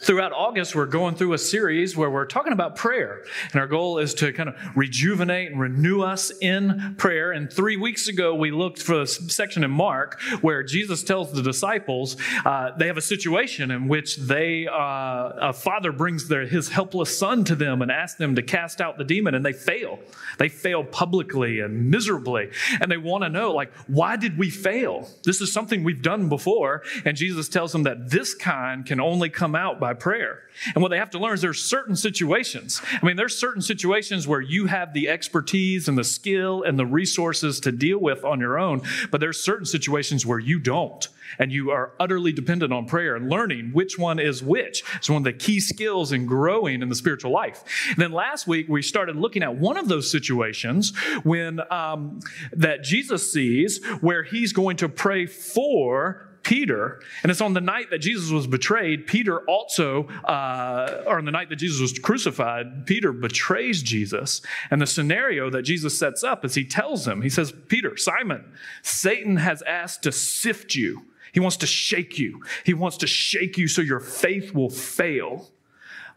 Throughout August, we're going through a series where we're talking about prayer. And our goal is to kind of rejuvenate and renew us in prayer. And three weeks ago, we looked for a section in Mark where Jesus tells the disciples uh, they have a situation in which they, uh, a father brings their, his helpless son to them and asks them to cast out the demon, and they fail. They fail publicly and miserably. And they want to know, like, why did we fail? This is something we've done before. And Jesus tells them that this kind can only come out by prayer. And what they have to learn is there's certain situations. I mean, there's certain situations where you have the expertise and the skill and the resources to deal with on your own, but there's certain situations where you don't. And you are utterly dependent on prayer and learning which one is which. It's one of the key skills in growing in the spiritual life. And then last week, we started looking at one of those situations when um, that Jesus sees where he's going to pray for Peter, and it's on the night that Jesus was betrayed. Peter also, uh, or on the night that Jesus was crucified, Peter betrays Jesus. And the scenario that Jesus sets up is he tells him, he says, Peter, Simon, Satan has asked to sift you. He wants to shake you. He wants to shake you so your faith will fail.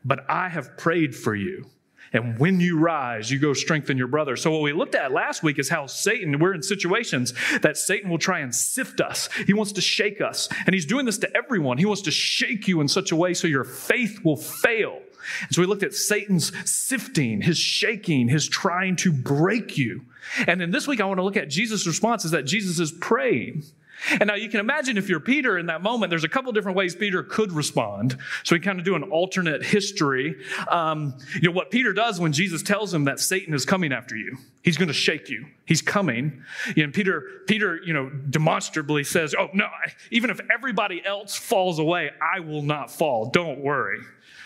But I have prayed for you and when you rise, you go strengthen your brother. So, what we looked at last week is how Satan, we're in situations that Satan will try and sift us. He wants to shake us. And he's doing this to everyone. He wants to shake you in such a way so your faith will fail. And so, we looked at Satan's sifting, his shaking, his trying to break you. And then this week, I want to look at Jesus' response is that Jesus is praying. And now you can imagine if you're Peter in that moment, there's a couple different ways Peter could respond. So we kind of do an alternate history. Um, you know, what Peter does when Jesus tells him that Satan is coming after you, he's going to shake you. He's coming. You know, Peter, Peter, you know, demonstrably says, Oh, no, even if everybody else falls away, I will not fall. Don't worry.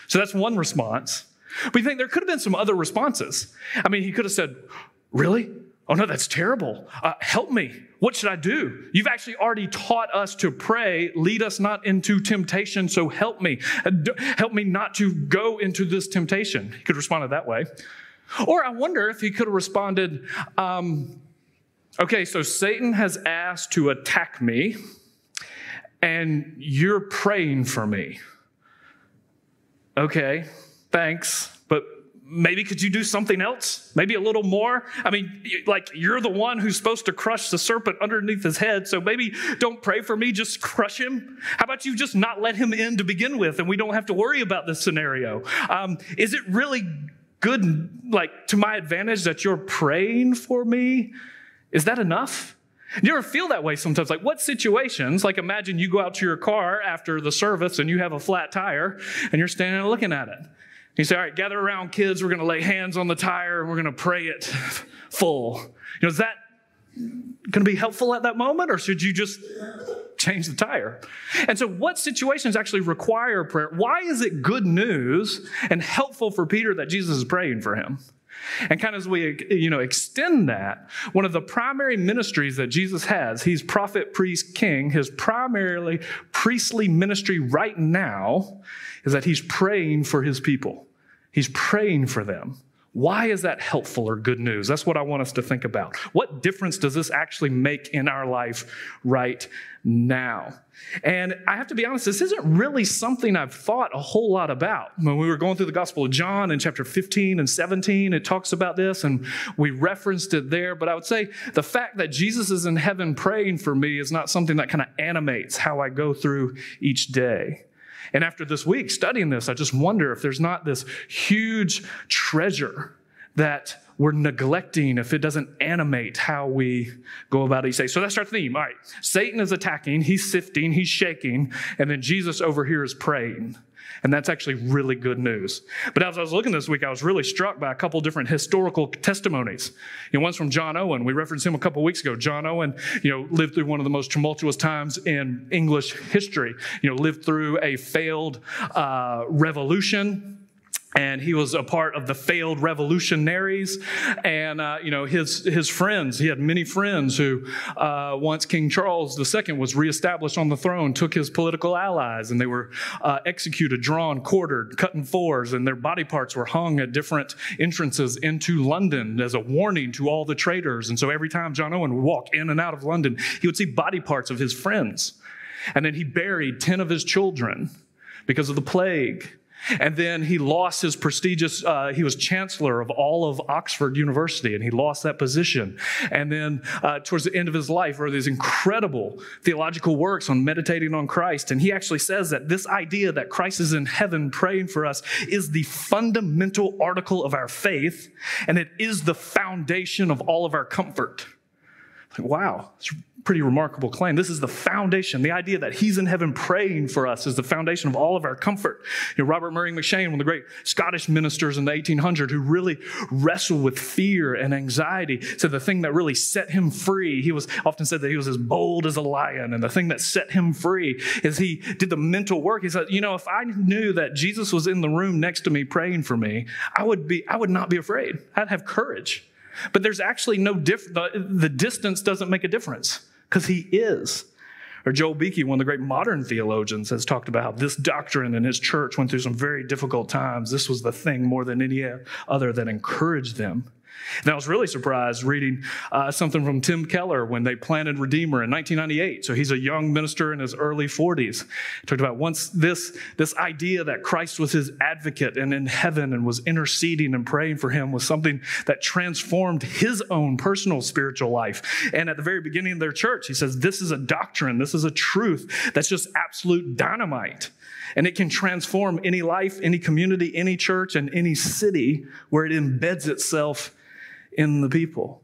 So that's one response. But you think there could have been some other responses. I mean, he could have said, Really? Oh, no, that's terrible. Uh, help me. What should I do? You've actually already taught us to pray, lead us not into temptation, so help me. Uh, help me not to go into this temptation. He could respond that way. Or I wonder if he could have responded, um, okay, so Satan has asked to attack me, and you're praying for me. Okay, thanks maybe could you do something else? Maybe a little more? I mean, like you're the one who's supposed to crush the serpent underneath his head, so maybe don't pray for me, just crush him. How about you just not let him in to begin with and we don't have to worry about this scenario? Um, is it really good, like to my advantage, that you're praying for me? Is that enough? Do You ever feel that way sometimes? Like, what situations? Like, imagine you go out to your car after the service and you have a flat tire and you're standing there looking at it. He said, All right, gather around, kids. We're going to lay hands on the tire and we're going to pray it full. You know, is that going to be helpful at that moment or should you just change the tire? And so, what situations actually require prayer? Why is it good news and helpful for Peter that Jesus is praying for him? And kind of as we you know extend that, one of the primary ministries that Jesus has, he's prophet, priest, king, his primarily priestly ministry right now is that he's praying for his people. He's praying for them. Why is that helpful or good news? That's what I want us to think about. What difference does this actually make in our life right now? And I have to be honest, this isn't really something I've thought a whole lot about. When we were going through the Gospel of John in chapter 15 and 17, it talks about this and we referenced it there. But I would say the fact that Jesus is in heaven praying for me is not something that kind of animates how I go through each day. And after this week studying this, I just wonder if there's not this huge treasure that we're neglecting if it doesn't animate how we go about each day. So that's our theme. All right. Satan is attacking, he's sifting, he's shaking, and then Jesus over here is praying. And that's actually really good news. But as I was looking this week, I was really struck by a couple different historical testimonies. You know, one's from John Owen. We referenced him a couple weeks ago. John Owen, you know, lived through one of the most tumultuous times in English history. You know, lived through a failed uh, revolution and he was a part of the failed revolutionaries. And uh, you know his his friends he had many friends who uh, once king charles ii was reestablished on the throne took his political allies and they were uh, executed drawn quartered cut in fours and their body parts were hung at different entrances into london as a warning to all the traitors. And so every time john owen would walk in and out of london he would see body parts of his friends. And then he buried 10 of his children because of the plague. And then he lost his prestigious, uh, he was chancellor of all of Oxford University, and he lost that position. And then uh, towards the end of his life, wrote these incredible theological works on meditating on Christ. And he actually says that this idea that Christ is in heaven praying for us is the fundamental article of our faith, and it is the foundation of all of our comfort. Wow, it's a pretty remarkable claim. This is the foundation. The idea that he's in heaven praying for us is the foundation of all of our comfort. You know, Robert Murray M'Cheyne, one of the great Scottish ministers in the 1800s who really wrestled with fear and anxiety, said the thing that really set him free, he was often said that he was as bold as a lion. And the thing that set him free is he did the mental work. He said, you know, if I knew that Jesus was in the room next to me praying for me, I would be, I would not be afraid. I'd have courage. But there's actually no diff, the, the distance doesn't make a difference because he is. Or Joel Beeke, one of the great modern theologians, has talked about how this doctrine and his church went through some very difficult times. This was the thing more than any other that encouraged them. And I was really surprised reading uh, something from Tim Keller when they planted Redeemer in 1998. So he's a young minister in his early 40s. He talked about once this, this idea that Christ was his advocate and in heaven and was interceding and praying for him was something that transformed his own personal spiritual life. And at the very beginning of their church, he says, This is a doctrine, this is a truth that's just absolute dynamite. And it can transform any life, any community, any church, and any city where it embeds itself in the people.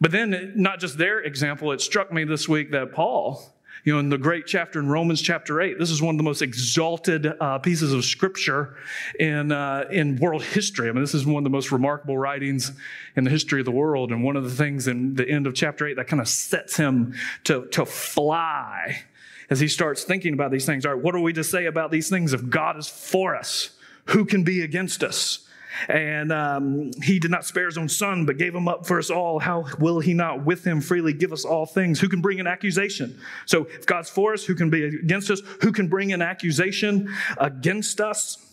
But then, not just their example, it struck me this week that Paul, you know, in the great chapter in Romans chapter 8, this is one of the most exalted uh, pieces of scripture in, uh, in world history. I mean, this is one of the most remarkable writings in the history of the world. And one of the things in the end of chapter 8 that kind of sets him to, to fly as he starts thinking about these things. All right, what are we to say about these things? If God is for us, who can be against us? And um, he did not spare his own son, but gave him up for us all. How will he not with him freely give us all things? Who can bring an accusation? So if God's for us, who can be against us? Who can bring an accusation against us?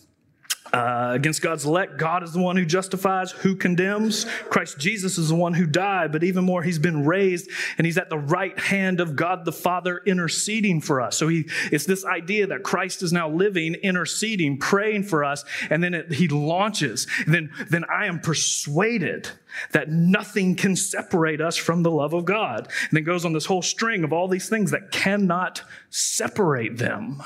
Uh, against God's elect, God is the one who justifies, who condemns. Christ Jesus is the one who died, but even more, he's been raised and he's at the right hand of God the Father interceding for us. So he, it's this idea that Christ is now living, interceding, praying for us, and then it, he launches. then, then I am persuaded that nothing can separate us from the love of God. And then goes on this whole string of all these things that cannot separate them.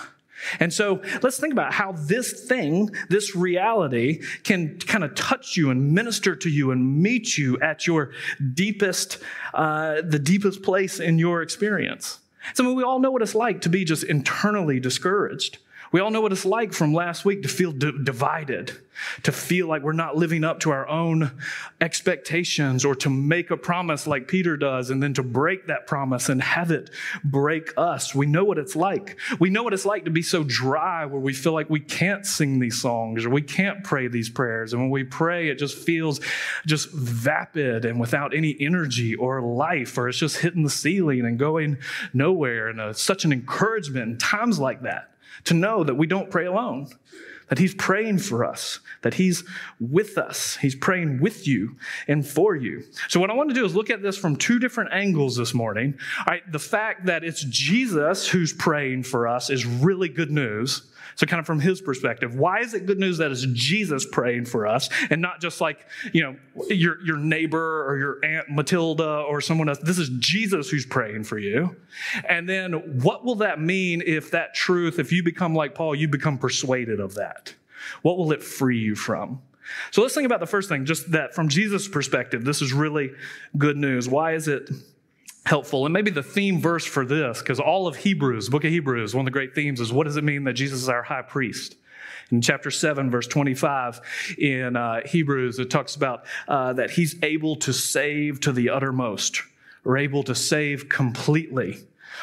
And so let's think about how this thing, this reality, can kind of touch you and minister to you and meet you at your deepest, uh, the deepest place in your experience. So I mean, we all know what it's like to be just internally discouraged. We all know what it's like from last week to feel d- divided, to feel like we're not living up to our own expectations, or to make a promise like Peter does and then to break that promise and have it break us. We know what it's like. We know what it's like to be so dry where we feel like we can't sing these songs or we can't pray these prayers. And when we pray, it just feels just vapid and without any energy or life, or it's just hitting the ceiling and going nowhere. And uh, such an encouragement in times like that to know that we don't pray alone, that He's praying for us, that He's with us. He's praying with you and for you. So, what I want to do is look at this from two different angles this morning. All right, the fact that it's Jesus who's praying for us is really good news. So, kind of from his perspective, why is it good news that it's Jesus praying for us and not just like, you know, your, your neighbor or your Aunt Matilda or someone else? This is Jesus who's praying for you. And then what will that mean if that truth, if you become like Paul, you become persuaded of that? What will it free you from? So let's think about the first thing, just that from Jesus' perspective, this is really good news. Why is it helpful. And maybe the theme verse for this, because all of Hebrews, book of Hebrews, one of the great themes is what does it mean that Jesus is our high priest? In chapter 7, verse 25 in uh, Hebrews, it talks about uh, that he's able to save to the uttermost, or able to save completely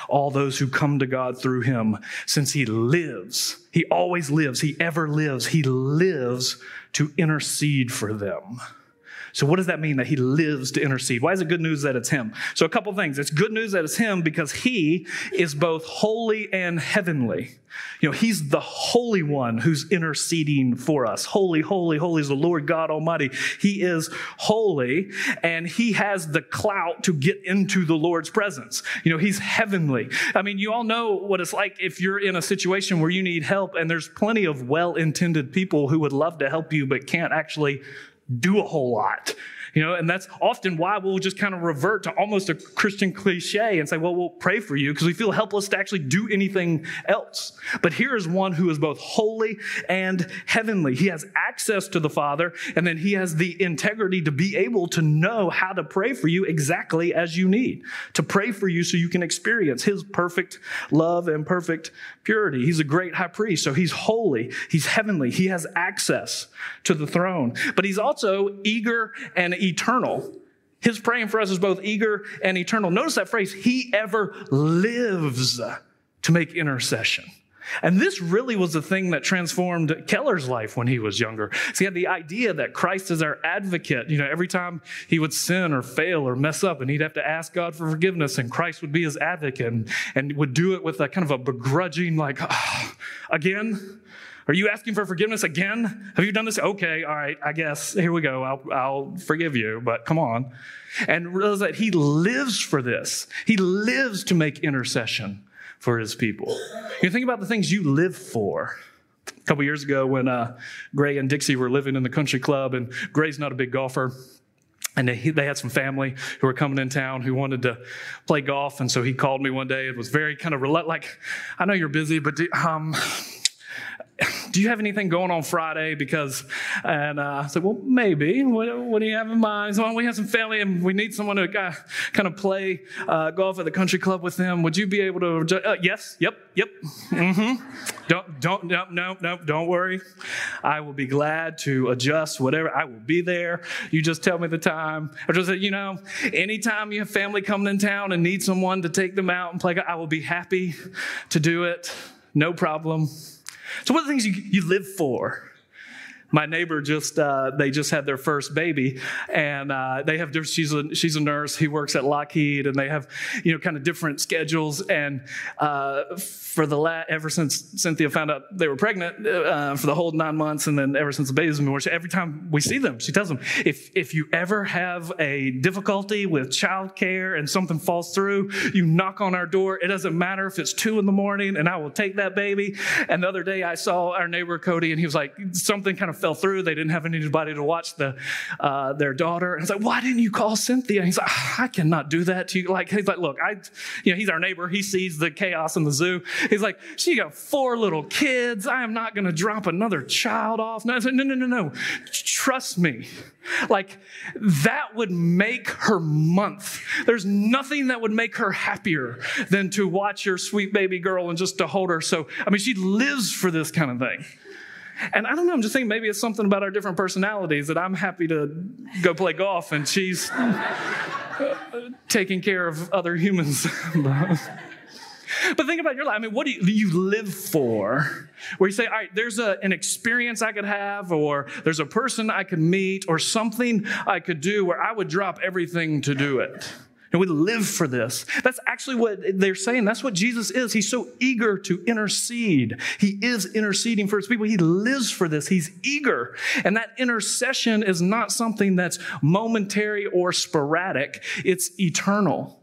all those who come to God through him, since he lives. He always lives. He ever lives. He lives to intercede for them. So, what does that mean that he lives to intercede? Why is it good news that it's him? So, a couple things. It's good news that it's him because he is both holy and heavenly. You know, he's the holy one who's interceding for us. Holy, holy, holy is the Lord God Almighty. He is holy and he has the clout to get into the Lord's presence. You know, he's heavenly. I mean, you all know what it's like if you're in a situation where you need help and there's plenty of well intended people who would love to help you but can't actually do a whole lot. You know, and that's often why we'll just kind of revert to almost a Christian cliche and say, well, we'll pray for you because we feel helpless to actually do anything else. But here is one who is both holy and heavenly. He has access to the Father, and then he has the integrity to be able to know how to pray for you exactly as you need, to pray for you so you can experience his perfect love and perfect purity. He's a great high priest, so he's holy, he's heavenly, he has access to the throne. But he's also eager and eternal. His praying for us is both eager and eternal. Notice that phrase, he ever lives to make intercession. And this really was the thing that transformed Keller's life when he was younger. So he had the idea that Christ is our advocate. You know, every time he would sin or fail or mess up, and he'd have to ask God for forgiveness, and Christ would be his advocate and, and would do it with a kind of a begrudging, like, oh, again? Are you asking for forgiveness again? Have you done this? Okay, all right, I guess. Here we go. I'll, I'll forgive you, but come on. And realize that he lives for this. He lives to make intercession for his people. You think about the things you live for. A couple years ago, when uh, Gray and Dixie were living in the country club, and Gray's not a big golfer, and they, had some family who were coming in town who wanted to play golf, and so he called me one day. It was very kind of like, I know you're busy, but do, um, do you have anything going on Friday? Because, and uh, I said, well, maybe. What, what, do you have in mind? So we have some family and we need someone to uh, kind of play uh, golf at the country club with them. Would you be able to? Uh, yes. Yep. Yep. Mm-hmm. Don't, don't, no, no, no, don't worry. I will be glad to adjust whatever. I will be there. You just tell me the time. I just said, you know, anytime you have family coming in town and need someone to take them out and play, I will be happy to do it. No problem. So, what are the things you, you live for? My neighbor just uh, they just had their first baby and uh, they have she's a she's a nurse. He works at lockheed and they have you know kind of different schedules. And uh, for the la- ever since cynthia found out they were pregnant uh, for the whole nine months and then ever since the baby's been born every time we see them she tells them if if you ever have a difficulty with childcare and something falls through you knock on our door. It doesn't matter if it's two in the morning and i will take that baby. And the other day i saw our neighbor cody and he was like something kind of fell through. They didn't have anybody to watch the, uh, their daughter. And it's like, why didn't you call Cynthia? And he's like, I cannot do that to you. Like, he's like, look, I, you know, he's our neighbor. He sees the chaos in the zoo. He's like, she got four little kids. I am not going to drop another child off. No, no, no, no, no. Trust me. Like, that would make her month. There's nothing that would make her happier than to watch your sweet baby girl and just to hold her. So, I mean, she lives for this kind of thing. And I don't know, I'm just thinking maybe it's something about our different personalities that I'm happy to go play golf and she's uh, taking care of other humans. but think about your life. I mean, what do you, do you live for? Where you say, all right, there's a, an experience I could have, or there's a person I could meet, or something I could do where I would drop everything to do it. And we live for this. That's actually what they're saying. That's what Jesus is. He's so eager to intercede. He is interceding for his people. He lives for this. He's eager. And that intercession is not something that's momentary or sporadic, it's eternal.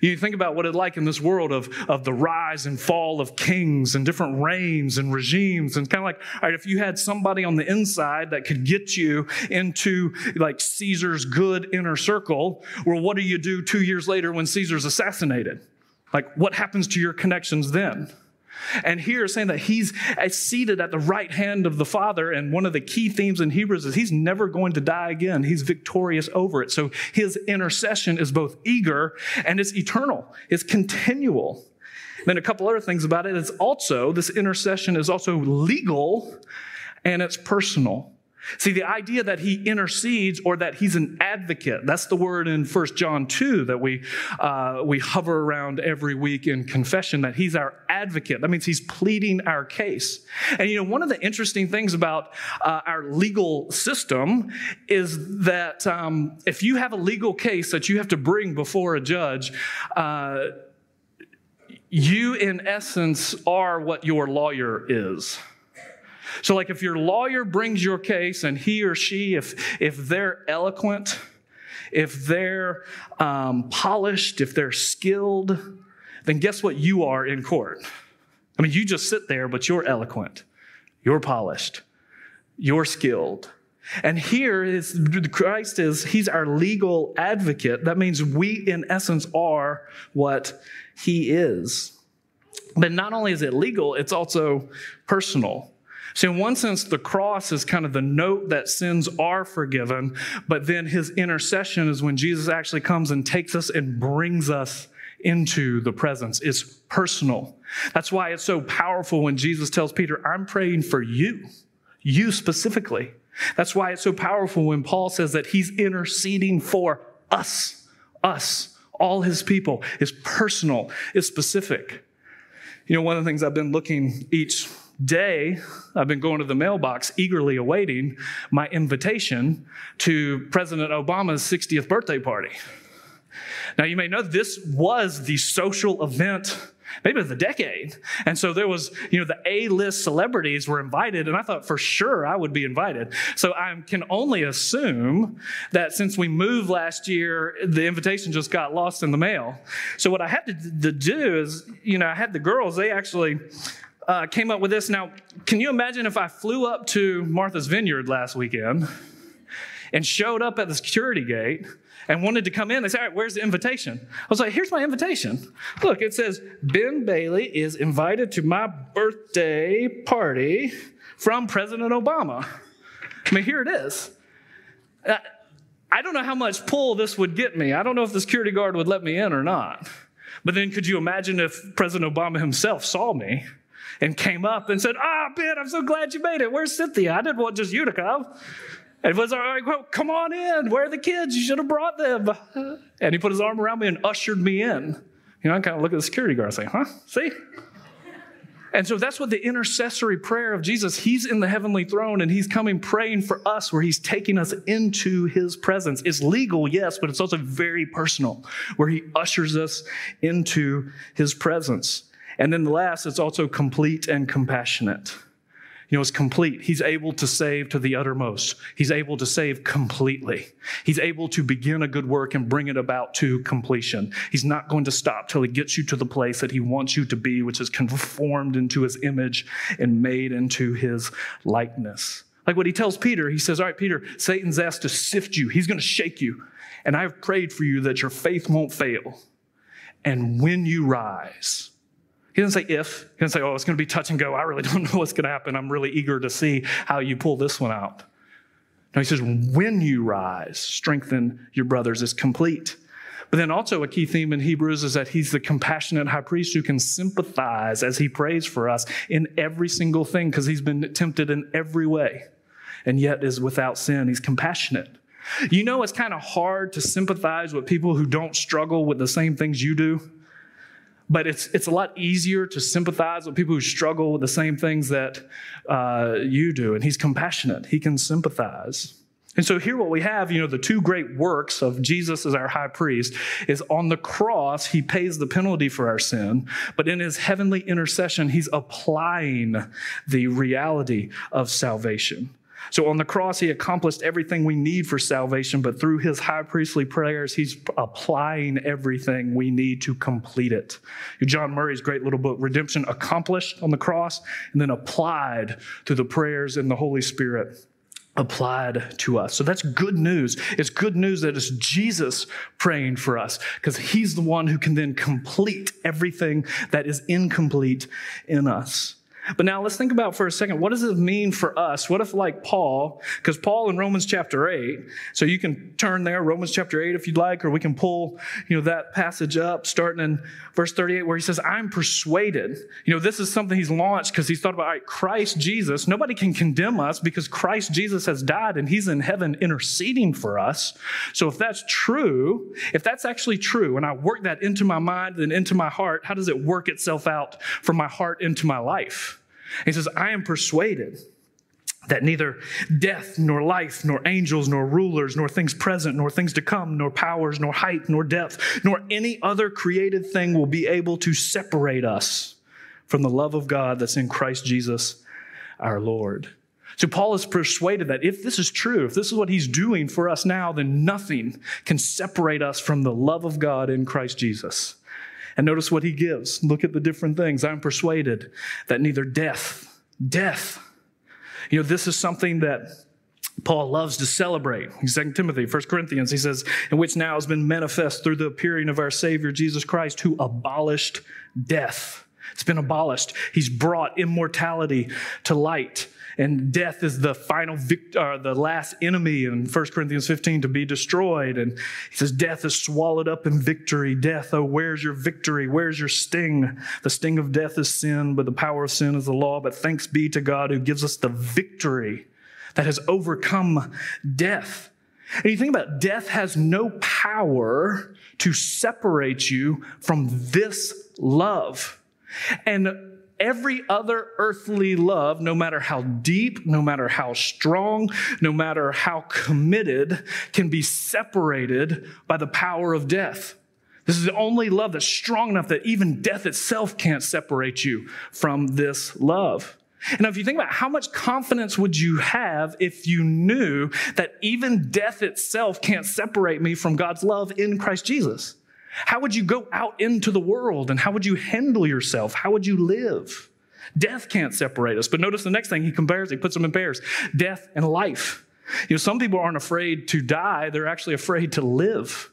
You think about what it's like in this world of, of the rise and fall of kings and different reigns and regimes. And kind of like, all right, if you had somebody on the inside that could get you into like Caesar's good inner circle, well, what do you do two years later when Caesar's assassinated? Like, what happens to your connections then? And here saying that he's seated at the right hand of the Father. And one of the key themes in Hebrews is he's never going to die again. He's victorious over it. So his intercession is both eager and it's eternal, it's continual. Then a couple other things about it. It's also, this intercession is also legal and it's personal. See, the idea that he intercedes or that he's an advocate, that's the word in 1 John 2 that we, uh, we hover around every week in confession, that he's our advocate. That means he's pleading our case. And you know, one of the interesting things about uh, our legal system is that um, if you have a legal case that you have to bring before a judge, uh, you in essence are what your lawyer is. So, like, if your lawyer brings your case and he or she, if, if they're eloquent, if they're um, polished, if they're skilled, then guess what you are in court? I mean, you just sit there, but you're eloquent, you're polished, you're skilled. And here is Christ is, he's our legal advocate. That means we, in essence, are what he is. But not only is it legal, it's also personal. So, in one sense, the cross is kind of the note that sins are forgiven, but then his intercession is when Jesus actually comes and takes us and brings us into the presence. It's personal. That's why it's so powerful when Jesus tells Peter, I'm praying for you, you specifically. That's why it's so powerful when Paul says that he's interceding for us, us, all his people. It's personal, it's specific. You know, one of the things I've been looking each day, I've been going to the mailbox eagerly awaiting my invitation to President Obama's 60th birthday party. Now, you may know this was the social event maybe of the decade. And so there was, you know, the A-list celebrities were invited, and I thought for sure I would be invited. So I can only assume that since we moved last year, the invitation just got lost in the mail. So what I had to, to do is, you know, I had the girls, they actually uh, came up with this. Now, can you imagine if I flew up to Martha's Vineyard last weekend and showed up at the security gate and wanted to come in? They said, All right, where's the invitation? I was like, Here's my invitation. Look, it says, Ben Bailey is invited to my birthday party from President Obama. I mean, here it is. Uh, I don't know how much pull this would get me. I don't know if the security guard would let me in or not. But then could you imagine if President Obama himself saw me? And came up and said, Ah, oh, Ben, I'm so glad you made it. Where's Cynthia? I didn't want just you to come. And was like, well, come on in. Where are the kids? You should have brought them. And he put his arm around me and ushered me in. You know, I kind of look at the security guard and say, huh? See? And so that's what the intercessory prayer of Jesus, he's in the heavenly throne and he's coming praying for us where he's taking us into his presence. It's legal, yes, but it's also very personal where he ushers us into his presence. And then the last, it's also complete and compassionate. You know, it's complete. He's able to save to the uttermost. He's able to save completely. He's able to begin a good work and bring it about to completion. He's not going to stop till he gets you to the place that he wants you to be, which is conformed into his image and made into his likeness. Like what he tells Peter, he says, All right, Peter, Satan's asked to sift you. He's going to shake you. And I've prayed for you that your faith won't fail. And when you rise, he doesn't say if. He doesn't say, oh, it's going to be touch and go. I really don't know what's going to happen. I'm really eager to see how you pull this one out. No, he says, when you rise, strengthen your brothers is complete. But then also a key theme in Hebrews is that he's the compassionate high priest who can sympathize as he prays for us in every single thing because he's been tempted in every way and yet is without sin. He's compassionate. You know, it's kind of hard to sympathize with people who don't struggle with the same things you do but it's, it's a lot easier to sympathize with people who struggle with the same things that uh, you do. And he's compassionate, he can sympathize. And so here what we have, you know, the two great works of Jesus as our high priest is on the cross, he pays the penalty for our sin, but in his heavenly intercession, he's applying the reality of salvation. So on the cross, he accomplished everything we need for salvation, but through his high priestly prayers, he's applying everything we need to complete it. John Murray's great little book, Redemption Accomplished on the Cross, and then applied to the prayers in the Holy Spirit applied to us. So that's good news. It's good news that it's Jesus praying for us because he's the one who can then complete everything that is incomplete in us. But now let's think about for a second what does it mean for us? What if, like Paul, because Paul in Romans chapter 8, so you can turn there, Romans chapter 8 if you'd like, or we can pull you know, that passage up starting in verse 38 where he says, I'm persuaded. You know, this is something he's launched because he's thought about, Christ Jesus, nobody can condemn us because Christ Jesus has died and he's in heaven interceding for us. So if that's true, if that's actually true, and I work that into my mind and into my heart, how does it work itself out from my heart into my life? He says, I am persuaded that neither death, nor life, nor angels, nor rulers, nor things present, nor things to come, nor powers, nor height, nor depth, nor any other created thing will be able to separate us from the love of God that's in Christ Jesus our Lord. So Paul is persuaded that if this is true, if this is what he's doing for us now, then nothing can separate us from the love of God in Christ Jesus. And notice what he gives. Look at the different things. I'm persuaded that neither death, death, you know, this is something that Paul loves to celebrate. In 2 Timothy, 1 Corinthians, he says, in which now has been manifest through the appearing of our Savior Jesus Christ, who abolished death. It's been abolished. He's brought immortality to light and death is the final victor, uh, the last enemy in 1 Corinthians 15 to be destroyed. And he says, Death is swallowed up in victory. Death, oh, where's your victory? Where's your sting? The sting of death is sin, but the power of sin is the law. But thanks be to God who gives us the victory that has overcome death. And you think about it, death has no power to separate you from this love. And every other earthly love, no matter how deep, no matter how strong, no matter how committed, can be separated by the power of death. This is the only love that's strong enough that even death itself can't separate you from this love. And if you think about how much confidence would you have if you knew that even death itself can't separate me from God's love in Christ Jesus? How would you go out into the world and how would you handle yourself? How would you live? Death can't separate us. But notice the next thing he compares, he puts them in pairs death and life. You know, some people aren't afraid to die, they're actually afraid to live.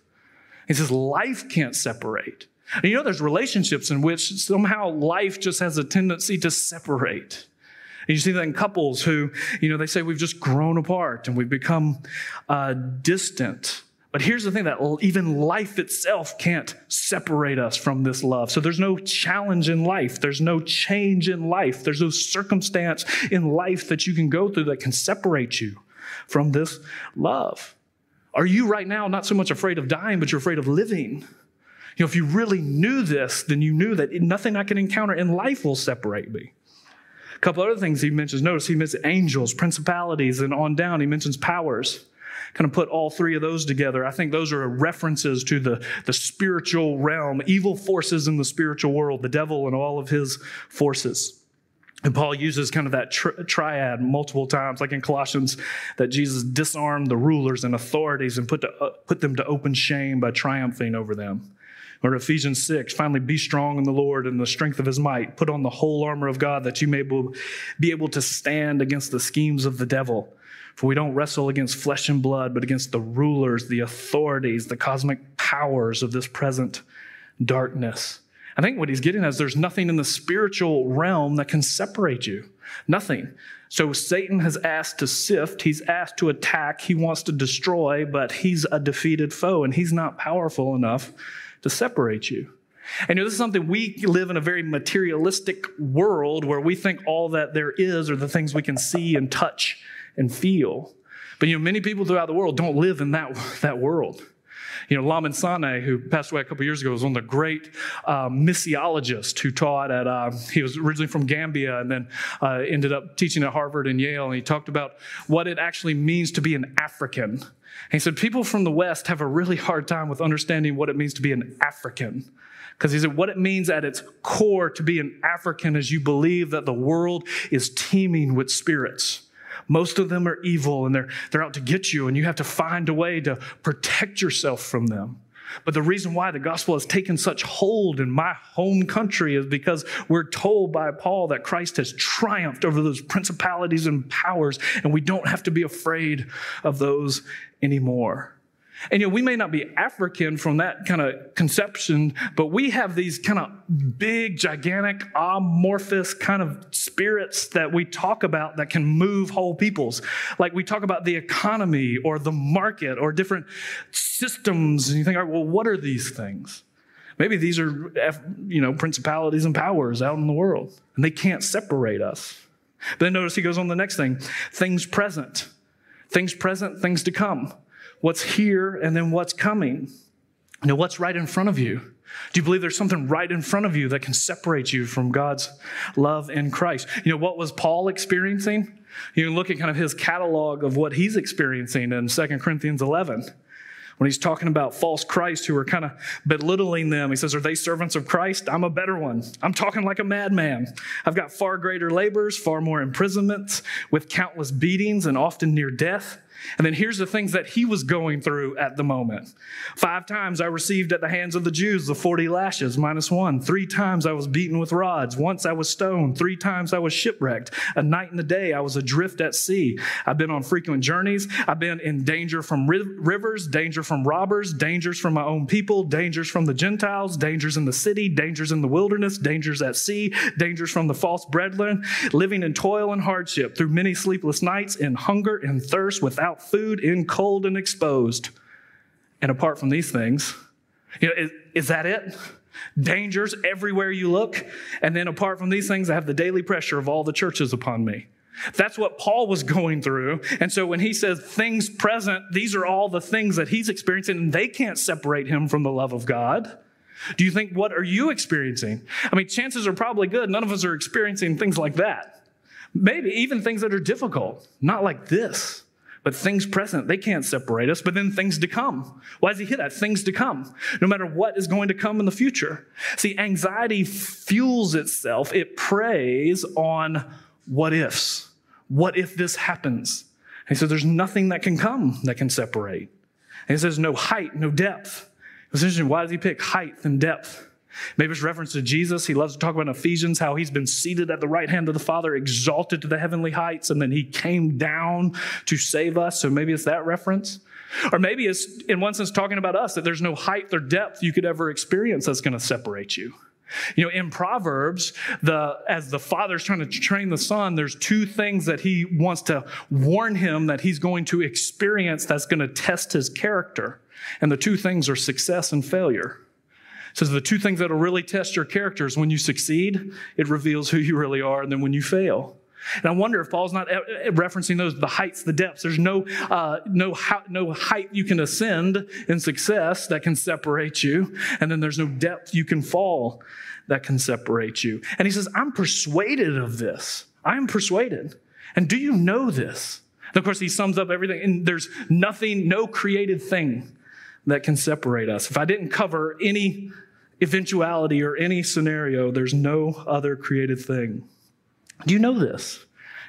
He says life can't separate. And you know, there's relationships in which somehow life just has a tendency to separate. And you see that in couples who, you know, they say we've just grown apart and we've become uh, distant. But here's the thing that even life itself can't separate us from this love. So there's no challenge in life. There's no change in life. There's no circumstance in life that you can go through that can separate you from this love. Are you right now not so much afraid of dying, but you're afraid of living? You know, if you really knew this, then you knew that nothing I can encounter in life will separate me. A couple other things he mentions. Notice he mentions angels, principalities, and on down he mentions powers kind of put all three of those together. I think those are references to the, the spiritual realm, evil forces in the spiritual world, the devil and all of his forces. And Paul uses kind of that tri- triad multiple times, like in Colossians, that Jesus disarmed the rulers and authorities and put, to, uh, put them to open shame by triumphing over them. Or Ephesians 6, finally, be strong in the Lord and the strength of his might. Put on the whole armor of God that you may be able to stand against the schemes of the devil. For we don't wrestle against flesh and blood, but against the rulers, the authorities, the cosmic powers of this present darkness. I think what he's getting at is there's nothing in the spiritual realm that can separate you. Nothing. So Satan has asked to sift, he's asked to attack, he wants to destroy, but he's a defeated foe and he's not powerful enough to separate you. And this is something we live in a very materialistic world where we think all that there is are the things we can see and touch and feel. But you know, many people throughout the world don't live in that, that world. You know, Lamin Sanneh, who passed away a couple years ago, was one of the great uh, missiologists who taught at, uh, he was originally from Gambia and then uh, ended up teaching at Harvard and Yale. And he talked about what it actually means to be an African. And he said, people from the West have a really hard time with understanding what it means to be an African. Because he said, what it means at its core to be an African is you believe that the world is teeming with spirits most of them are evil and they're, they're out to get you, and you have to find a way to protect yourself from them. But the reason why the gospel has taken such hold in my home country is because we're told by Paul that Christ has triumphed over those principalities and powers, and we don't have to be afraid of those anymore. And you know, we may not be African from that kind of conception, but we have these kind of big, gigantic, amorphous kind of spirits that we talk about that can move whole peoples. Like we talk about the economy or the market or different systems, and you think, all right, well, what are these things? Maybe these are, you know, principalities and powers out in the world, and they can't separate us. But then notice he goes on the next thing things present, things present, things to come. What's here and then what's coming. You know, what's right in front of you? Do you believe there's something right in front of you that can separate you from God's love in Christ? You know, what was Paul experiencing? You can look at kind of his catalog of what he's experiencing in 2 Corinthians 11 when he's talking about false Christ who are kind of belittling them. He says, Are they servants of Christ? I'm a better one. I'm talking like a madman. I've got far greater labors, far more imprisonments, with countless beatings and often near death. And then here's the things that he was going through at the moment. Five times I received at the hands of the Jews the 40 lashes minus one. Three times I was beaten with rods. Once I was stoned. Three times I was shipwrecked. A night and a day I was adrift at sea. I've been on frequent journeys. I've been in danger from rivers, danger from robbers, dangers from my own people, dangers from the Gentiles, dangers in the city, dangers in the wilderness, dangers at sea, dangers from the false brethren, living in toil and hardship through many sleepless nights in hunger and thirst without without food, in cold and exposed. And apart from these things, you know, is, is that it? Dangers everywhere you look. And then apart from these things, I have the daily pressure of all the churches upon me. That's what Paul was going through. And so when he says things present, these are all the things that he's experiencing, and they can't separate him from the love of God. Do you think, what are you experiencing? I mean, chances are probably good. None of us are experiencing things like that. Maybe even things that are difficult, not like this. But things present, they can't separate us, but then things to come. Why does he hit that? Things to come, no matter what is going to come in the future. See, anxiety fuels itself, it preys on what ifs. What if this happens? And he says, There's nothing that can come that can separate. And he says, No height, no depth. It's interesting. Why does he pick height and depth? Maybe it's reference to Jesus. He loves to talk about Ephesians how he's been seated at the right hand of the Father, exalted to the heavenly heights, and then he came down to save us. So maybe it's that reference. Or maybe it's, in one sense, talking about us that there's no height or depth you could ever experience that's going to separate you. You know, in Proverbs, the as the father's trying to train the son, there's two things that he wants to warn him that he's going to experience that's going to test his character. And the two things are success and failure says the two things that'll really test your character is when you succeed, it reveals who you really are, and then when you fail. And I wonder if Paul's not uh, uh, referencing those the heights, the depths. There's no uh, no no height you can ascend in success that can separate you, and then there's no depth you can fall that can separate you. And he says, "I'm persuaded of this. I am persuaded." And do you know this? And of course, he sums up everything, and there's nothing, no created thing that can separate us. If I didn't cover any eventuality or any scenario, there's no other created thing. Do you know this?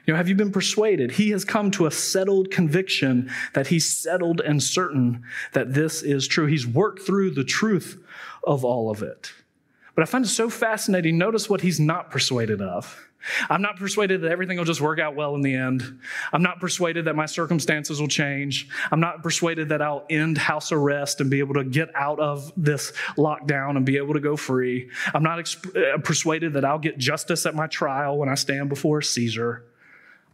You know, have you been persuaded? He has come to a settled conviction that he's settled and certain that this is true. He's worked through the truth of all of it. But I find it so fascinating. Notice what he's not persuaded of. I'm not persuaded that everything will just work out well in the end. I'm not persuaded that my circumstances will change. I'm not persuaded that I'll end house arrest and be able to get out of this lockdown and be able to go free. I'm not uh, persuaded that I'll get justice at my trial when I stand before Caesar.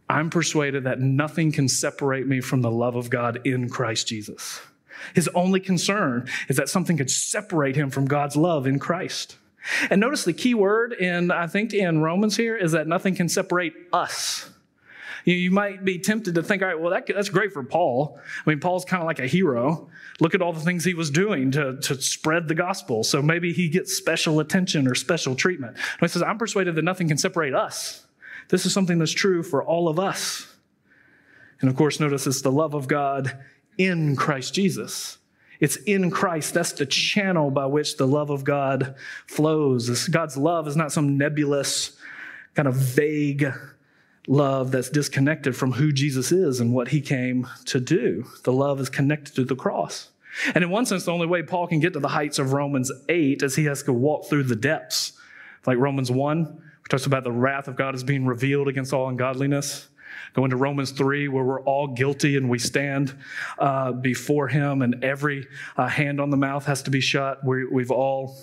I'm persuaded that nothing can separate me from the love of God in Christ Jesus. His only concern is that something could separate him from God's love in Christ. And notice the key word in, I think, in Romans here is that nothing can separate us. You, you might be tempted to think, all right, well, that, that's great for Paul. I mean, Paul's kind of like a hero. Look at all the things he was doing to, to spread the gospel. So maybe he gets special attention or special treatment. He says, I'm persuaded that nothing can separate us. This is something that's true for all of us. And of course, notice it's the love of God in Christ Jesus. It's in Christ. That's the channel by which the love of God flows. God's love is not some nebulous, kind of vague love that's disconnected from who Jesus is and what he came to do. The love is connected to the cross. And in one sense, the only way Paul can get to the heights of Romans 8 is he has to walk through the depths. Like Romans 1, which talks about the wrath of God is being revealed against all ungodliness. Go into Romans 3, where we're all guilty and we stand uh, before Him, and every uh, hand on the mouth has to be shut. We, we've all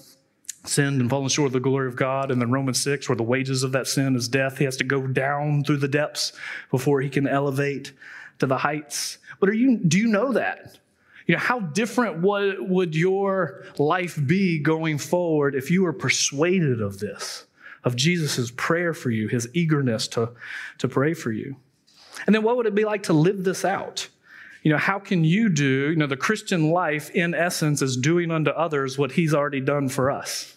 sinned and fallen short of the glory of God. And then Romans 6, where the wages of that sin is death. He has to go down through the depths before he can elevate to the heights. But are you, do you know that? You know, how different would, would your life be going forward if you were persuaded of this, of Jesus' prayer for you, his eagerness to, to pray for you? And then what would it be like to live this out? You know, how can you do, you know, the Christian life in essence is doing unto others what he's already done for us.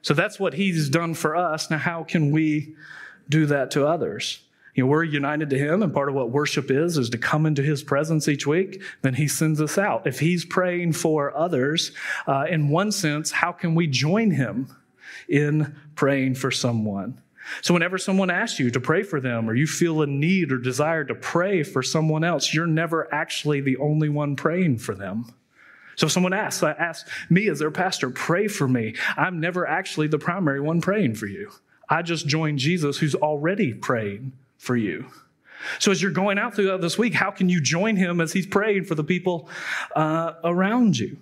So that's what he's done for us. Now, how can we do that to others? You know, we're united to him, and part of what worship is, is to come into his presence each week. Then he sends us out. If he's praying for others, uh, in one sense, how can we join him in praying for someone? So, whenever someone asks you to pray for them, or you feel a need or desire to pray for someone else, you're never actually the only one praying for them. So, if someone asks, I ask me as their pastor, pray for me, I'm never actually the primary one praying for you. I just joined Jesus who's already praying for you. So, as you're going out throughout this week, how can you join him as he's praying for the people uh, around you?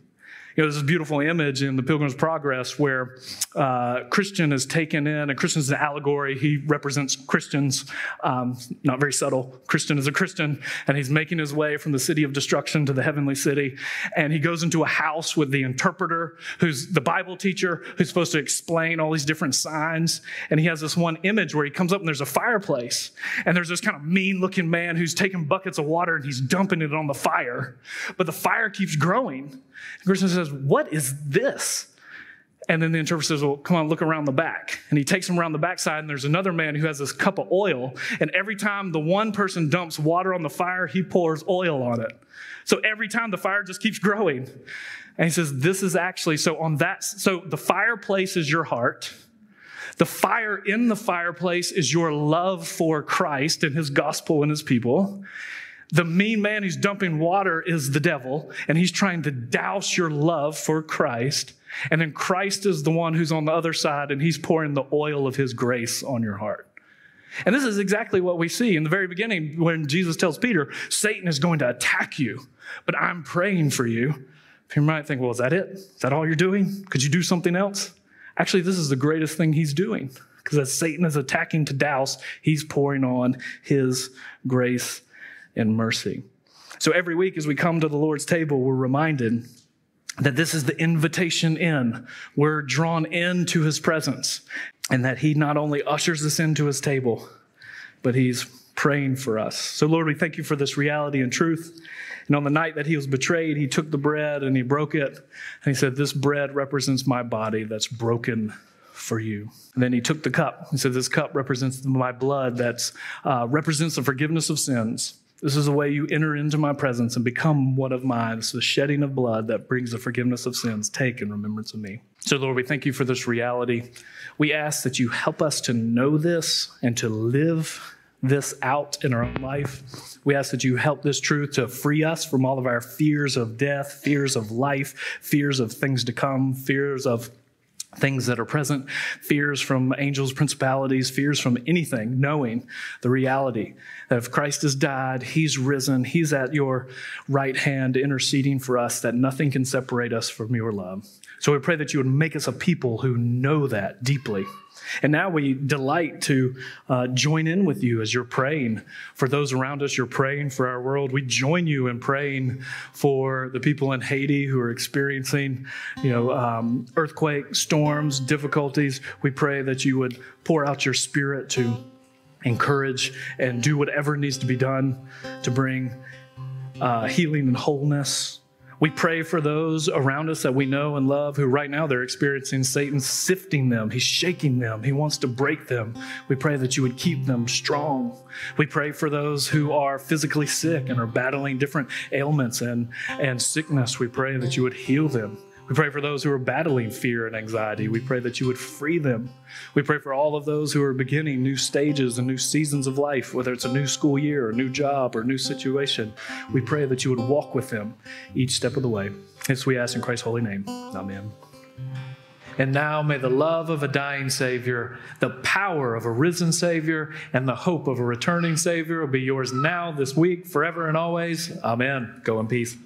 You know, there's this beautiful image in the Pilgrim's Progress where uh, Christian is taken in, and Christian is an allegory. He represents Christians, um, not very subtle. Christian is a Christian, and he's making his way from the city of destruction to the heavenly city. And he goes into a house with the interpreter, who's the Bible teacher, who's supposed to explain all these different signs. And he has this one image where he comes up and there's a fireplace, and there's this kind of mean looking man who's taking buckets of water and he's dumping it on the fire. But the fire keeps growing. Christian says, What is this? And then the interpreter says, Well, come on, look around the back. And he takes him around the backside, and there's another man who has this cup of oil. And every time the one person dumps water on the fire, he pours oil on it. So every time the fire just keeps growing. And he says, This is actually, so on that, so the fireplace is your heart. The fire in the fireplace is your love for Christ and his gospel and his people. The mean man who's dumping water is the devil, and he's trying to douse your love for Christ. And then Christ is the one who's on the other side, and he's pouring the oil of his grace on your heart. And this is exactly what we see in the very beginning when Jesus tells Peter, Satan is going to attack you, but I'm praying for you. You might think, well, is that it? Is that all you're doing? Could you do something else? Actually, this is the greatest thing he's doing because as Satan is attacking to douse, he's pouring on his grace and mercy. So every week as we come to the Lord's table, we're reminded that this is the invitation in. We're drawn into his presence and that he not only ushers us into his table, but he's praying for us. So, Lord, we thank you for this reality and truth. And on the night that he was betrayed, he took the bread and he broke it. And he said, This bread represents my body that's broken for you. And then he took the cup. He said, This cup represents my blood that uh, represents the forgiveness of sins. This is the way you enter into my presence and become one of mine. It's the shedding of blood that brings the forgiveness of sins. Take in remembrance of me. So, Lord, we thank you for this reality. We ask that you help us to know this and to live this out in our own life. We ask that you help this truth to free us from all of our fears of death, fears of life, fears of things to come, fears of things that are present, fears from angels, principalities, fears from anything, knowing the reality that if Christ has died, he's risen, he's at your right hand interceding for us, that nothing can separate us from your love. So we pray that you would make us a people who know that deeply and now we delight to uh, join in with you as you're praying for those around us. You're praying for our world. We join you in praying for the people in Haiti who are experiencing, you know, um, earthquake, storms, difficulties. We pray that you would pour out your spirit to encourage and do whatever needs to be done to bring uh, healing and wholeness we pray for those around us that we know and love who right now they're experiencing Satan sifting them. He's shaking them. He wants to break them. We pray that you would keep them strong. We pray for those who are physically sick and are battling different ailments and, and sickness. We pray that you would heal them. We pray for those who are battling fear and anxiety. We pray that you would free them. We pray for all of those who are beginning new stages and new seasons of life, whether it's a new school year, or a new job, or a new situation. We pray that you would walk with them each step of the way. This we ask in Christ's holy name. Amen. And now may the love of a dying Savior, the power of a risen Savior, and the hope of a returning Savior be yours now, this week, forever, and always. Amen. Go in peace.